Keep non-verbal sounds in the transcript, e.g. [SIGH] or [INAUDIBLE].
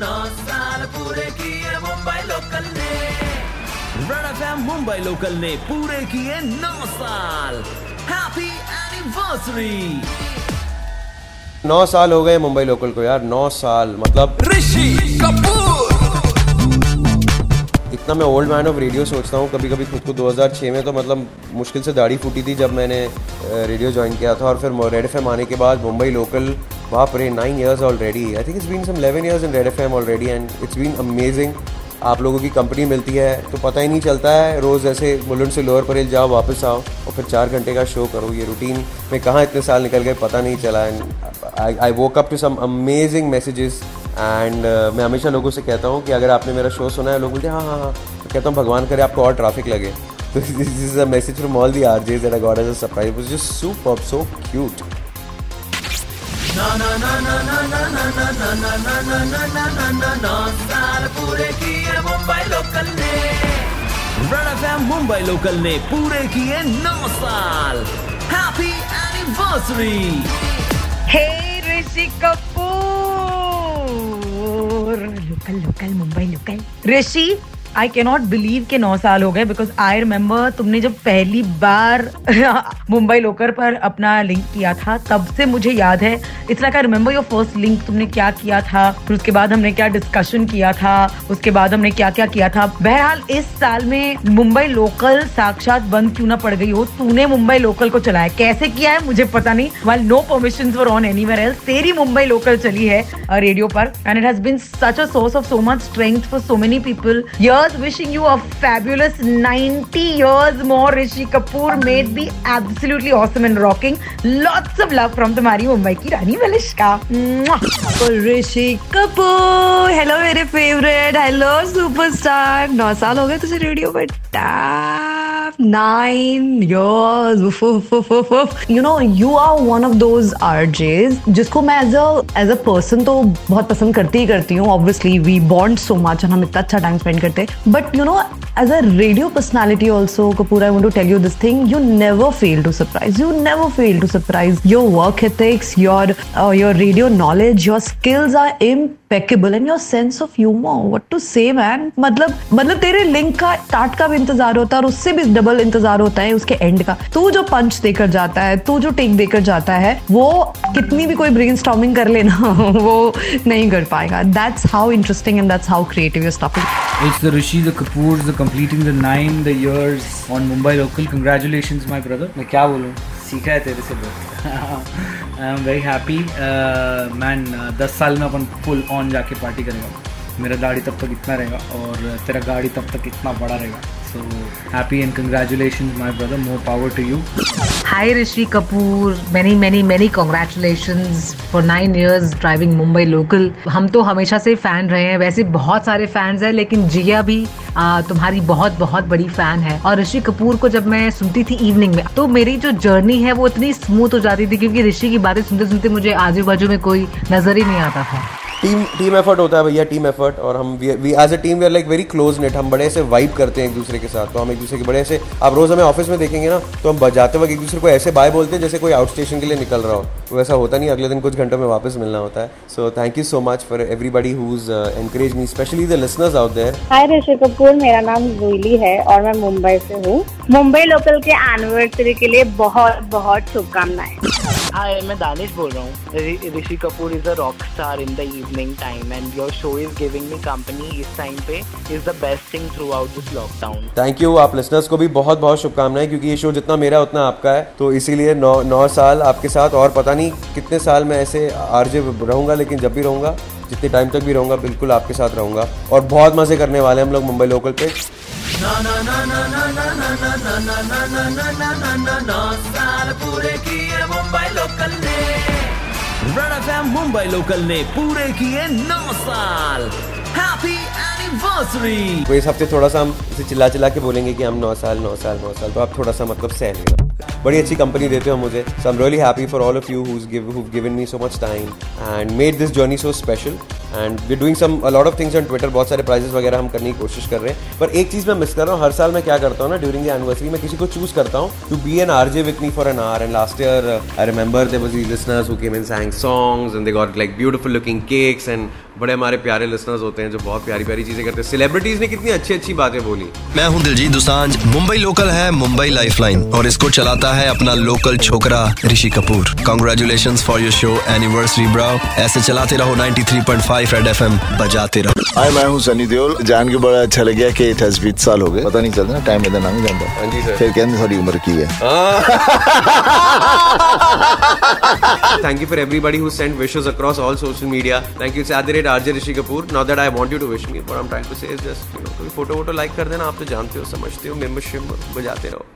नौ साल पूरे किए मुंबई लोकल ने रेड एफएम मुंबई लोकल ने पूरे किए नौ साल। हैप्पी एनिवर्सरी नौ साल हो गए मुंबई लोकल को यार नौ साल मतलब ऋषि! इतना मैं ओल्ड मैन ऑफ़ रेडियो सोचता हूँ कभी कभी खुद को 2006 में तो मतलब मुश्किल से दाढ़ी फूटी थी जब मैंने रेडियो ज्वाइन किया था और फिर रेड एफएम आने के बाद मुंबई लोकल वहाँ रे nine years already I think it's been some 11 years in Red F M already and it's been amazing आप लोगों की कंपनी मिलती है तो पता ही नहीं चलता है, रोज़ ऐसे बुलंद से लोअर परेल जाओ, वापस आओ और फिर चार घंटे का शो करो, ये रूटीन में कहाँ इतने साल निकल गए पता नहीं चला and I woke up to some amazing messages and uh, मैं हमेशा लोगों से कहता हूँ कि अगर आपने मेरा शो सुना है लोग बोलते हैं हाँ हाँ हाँ तो कहता हूँ भगवान करे आपको और ट्रैफ़िक लगे तो this is a message from all the R Js that I got as a surprise was just super so cute नौ साल पूरे किए मुंबई लोकल ने रेड एफएम मुंबई लोकल ने पूरे किए नौ साल happy anniversary Hey Rishi Kapoor local local Mumbai local Rishi I cannot believe के नौ साल हो गए बिकॉज़ आई रिमेम्बर तुमने जब पहली बार [LAUGHS] मुंबई लोकर पर अपना लिंक किया था, तब से मुझे याद है। It's like I remember your first link तुमने क्या किया था, फिर उसके बाद हमने क्या डिस्कशन किया था, उसके बाद हमने क्या क्या किया था। बहरहाल, इस साल में मुंबई लोकल साक्षात बंद क्यों ना पड़ गई हो? तूने मुंबई लोकल को चलाया। कैसे किया है, मुझे पता नहीं। While no permission were on anywhere else तेरी मुंबई लोकल चली है रेडियो पर। And it has been such a source of so much strength for so many people years wishing you a fabulous 90 years more rishi kapoor may be absolutely awesome and rocking lots of love from तुम्हारी मुंबई की रानी Malishka Rishi Kapoor hello मेरे favourite hello superstar नौ साल हो गए तुझे radio पर nine years. You know you are one of those RJs जिसको मैं as a as a person तो बहुत पसंद करती ही करती हूँ. Obviously we bond so much और हम इतना अच्छा टाइम स्पेंड करते but you know as a radio personality also Kapoor I want to tell you this thing you never fail to surprise you never fail to surprise your work ethics your uh, your radio knowledge your skills are impeccable and your sense of humor. What to say man? मतलब मतलब तेरे link का start का भी इंतज़ार होता है और उससे भी डबल इंतज़ार होता है उसके एंड का। तू जो पंच देकर जाता है तू जो टेक देकर जाता है वो कितनी भी कोई ब्रेन कर लेना [LAUGHS] वो नहीं कर पाएगा। That's how interesting and that's how creative your stuff It's the Rishi, the Kapoors, the completing the nine, the years on Mumbai local. Congratulations, my brother. मैं क्या बोलूँ? सीखा है तेरे से बहुत। I am very happy man दस साल में अपन फुल ऑन जाके पार्टी करेगा मेरा दाढ़ी तब तक इतना रहेगा और तेरा गाड़ी तब तक इतना बड़ा रहेगा। So happy and congratulation my brother more power to you Hi Rishi Kapoor, many many many congratulations for nine years driving Mumbai local. हम तो हमेशा से फ़ैन रहे हैं। वैसे बहुत सारे फैंस हैं लेकिन जिया भी आ, तुम्हारी बहुत बहुत बड़ी फ़ैन है। और ऋषि कपूर को जब मैं सुनती थी इवनिंग में तो मेरी जो जर्नी है वो इतनी स्मूथ हो जाती थी क्योंकि ऋषि की बातें सुनते सुनते मुझे आजू बाजू में कोई नज़र ही नहीं आता था। टीम टीम एफर्ट होता है भैया, टीम एफर्ट और हम we as a team we are like very close knit हम बड़े से वाइब करते हैं एक दूसरे के साथ। तो हम एक दूसरे के बड़े से, आप रोज हमें ऑफ़िस में देखेंगे ना तो हम बजाते वक्त एक दूसरे को ऐसे बाय बोलते हैं जैसे कोई आउट स्टेशन के लिए निकल रहा हो। वैसा होता नहीं, अगले दिन कुछ घंटों में वापस मिलना होता है। So thank you so much for everybody who encourage me specially the listeners out there hi Rishi Kapoor मेरा नाम जूली है और मैं मुंबई से हूँ। मुंबई लोकल के एनिवर्सरी के लिए बहुत बहुत शुभकामनाएँ। हाय मैं दानिश बोल रहा हूँ। Rishi Kapoor is a rock star in the evening time and your show is giving me company इस टाइम पे is the best thing throughout this lockdown thank you आप लिसनर्स को भी बहुत बहुत शुभकामनाएँ क्योंकि ये शो जितना मेरा उतना आपका है। तो इसीलिए नौ नौ साल आपके साथ और पता नहीं कितने साल मैं ऐसे आरजे रहूँगा लेकिन जब भी रहूँगा, जितने टाइम तक भी रहूँगा, बिल्कुल आपके साथ रहूँगा। और बहुत मज़े करने वाले हम लोग मुंबई लोकल पे। नौ साल पूरे किए मुंबई लोकल ने रेड एफएम मुंबई लोकल ने पूरे किए नौ साल हैप्पी एनिवर्सरी तो इस हफ़्ते थोड़ा सा हम इसे चिल्ला चिल्ला के बोलेंगे कि हम नौ साल नौ साल नौ साल तो आप थोड़ा सा मतलब सह लेना बड़ी अच्छी कंपनी देते हो मुझे so I am really happy for all of you who've given me so much time and made this journey so special and we doing some lot of things on Twitter बहुत सारे prices वगैरह हम करने की कोशिश कर रहे हैं। पर एक चीज़ मैं मिस कर रहा हूँ। हर साल मैं क्या करता हूँ ना ड्यूरिंग द एनिवर्सरी मैं किसी को चूज़ करता हूँ to be an R J with me for an R and last year I remember they was listeners who came in sang songs and they got like beautiful looking cakes and बड़े हमारे प्यारे listeners होते हैं जो बहुत प्यारी प्यारी चीज़ें करते हैं। सेलिब्रिटीज ने कितनी अच्छी अच्छी बातें बोली। मैं हूँ दिलजीत दुसांझ मुंबई लोकल है मुंबई लाइफलाइन और इसको चलाता है अपना लोकल छोकरा Rishi Kapoor. Congratulation for your show anniversary bro ऐसे चलाते रहो 93.5 रेड एफएम बजाते रहो। हाय मैं हूँ सनी देओल। जान के बड़ा अच्छा लग गया कि इट हैज़ 20 साल हो गए। पता नहीं चलता ना टाइम इधर ना जाता हाँ जी सर फिर कहते थोड़ी उम्र की है। [LAUGHS] Thank you for everybody who sent wishes across all social media. Thank you. It's RJ Rishi Kapoor not that I want you to wish me but I am trying to say just you know कोई photo वोटो like कर देना, आप तो जानते हो, समझते हो मेंबरशिप बजाते रहो।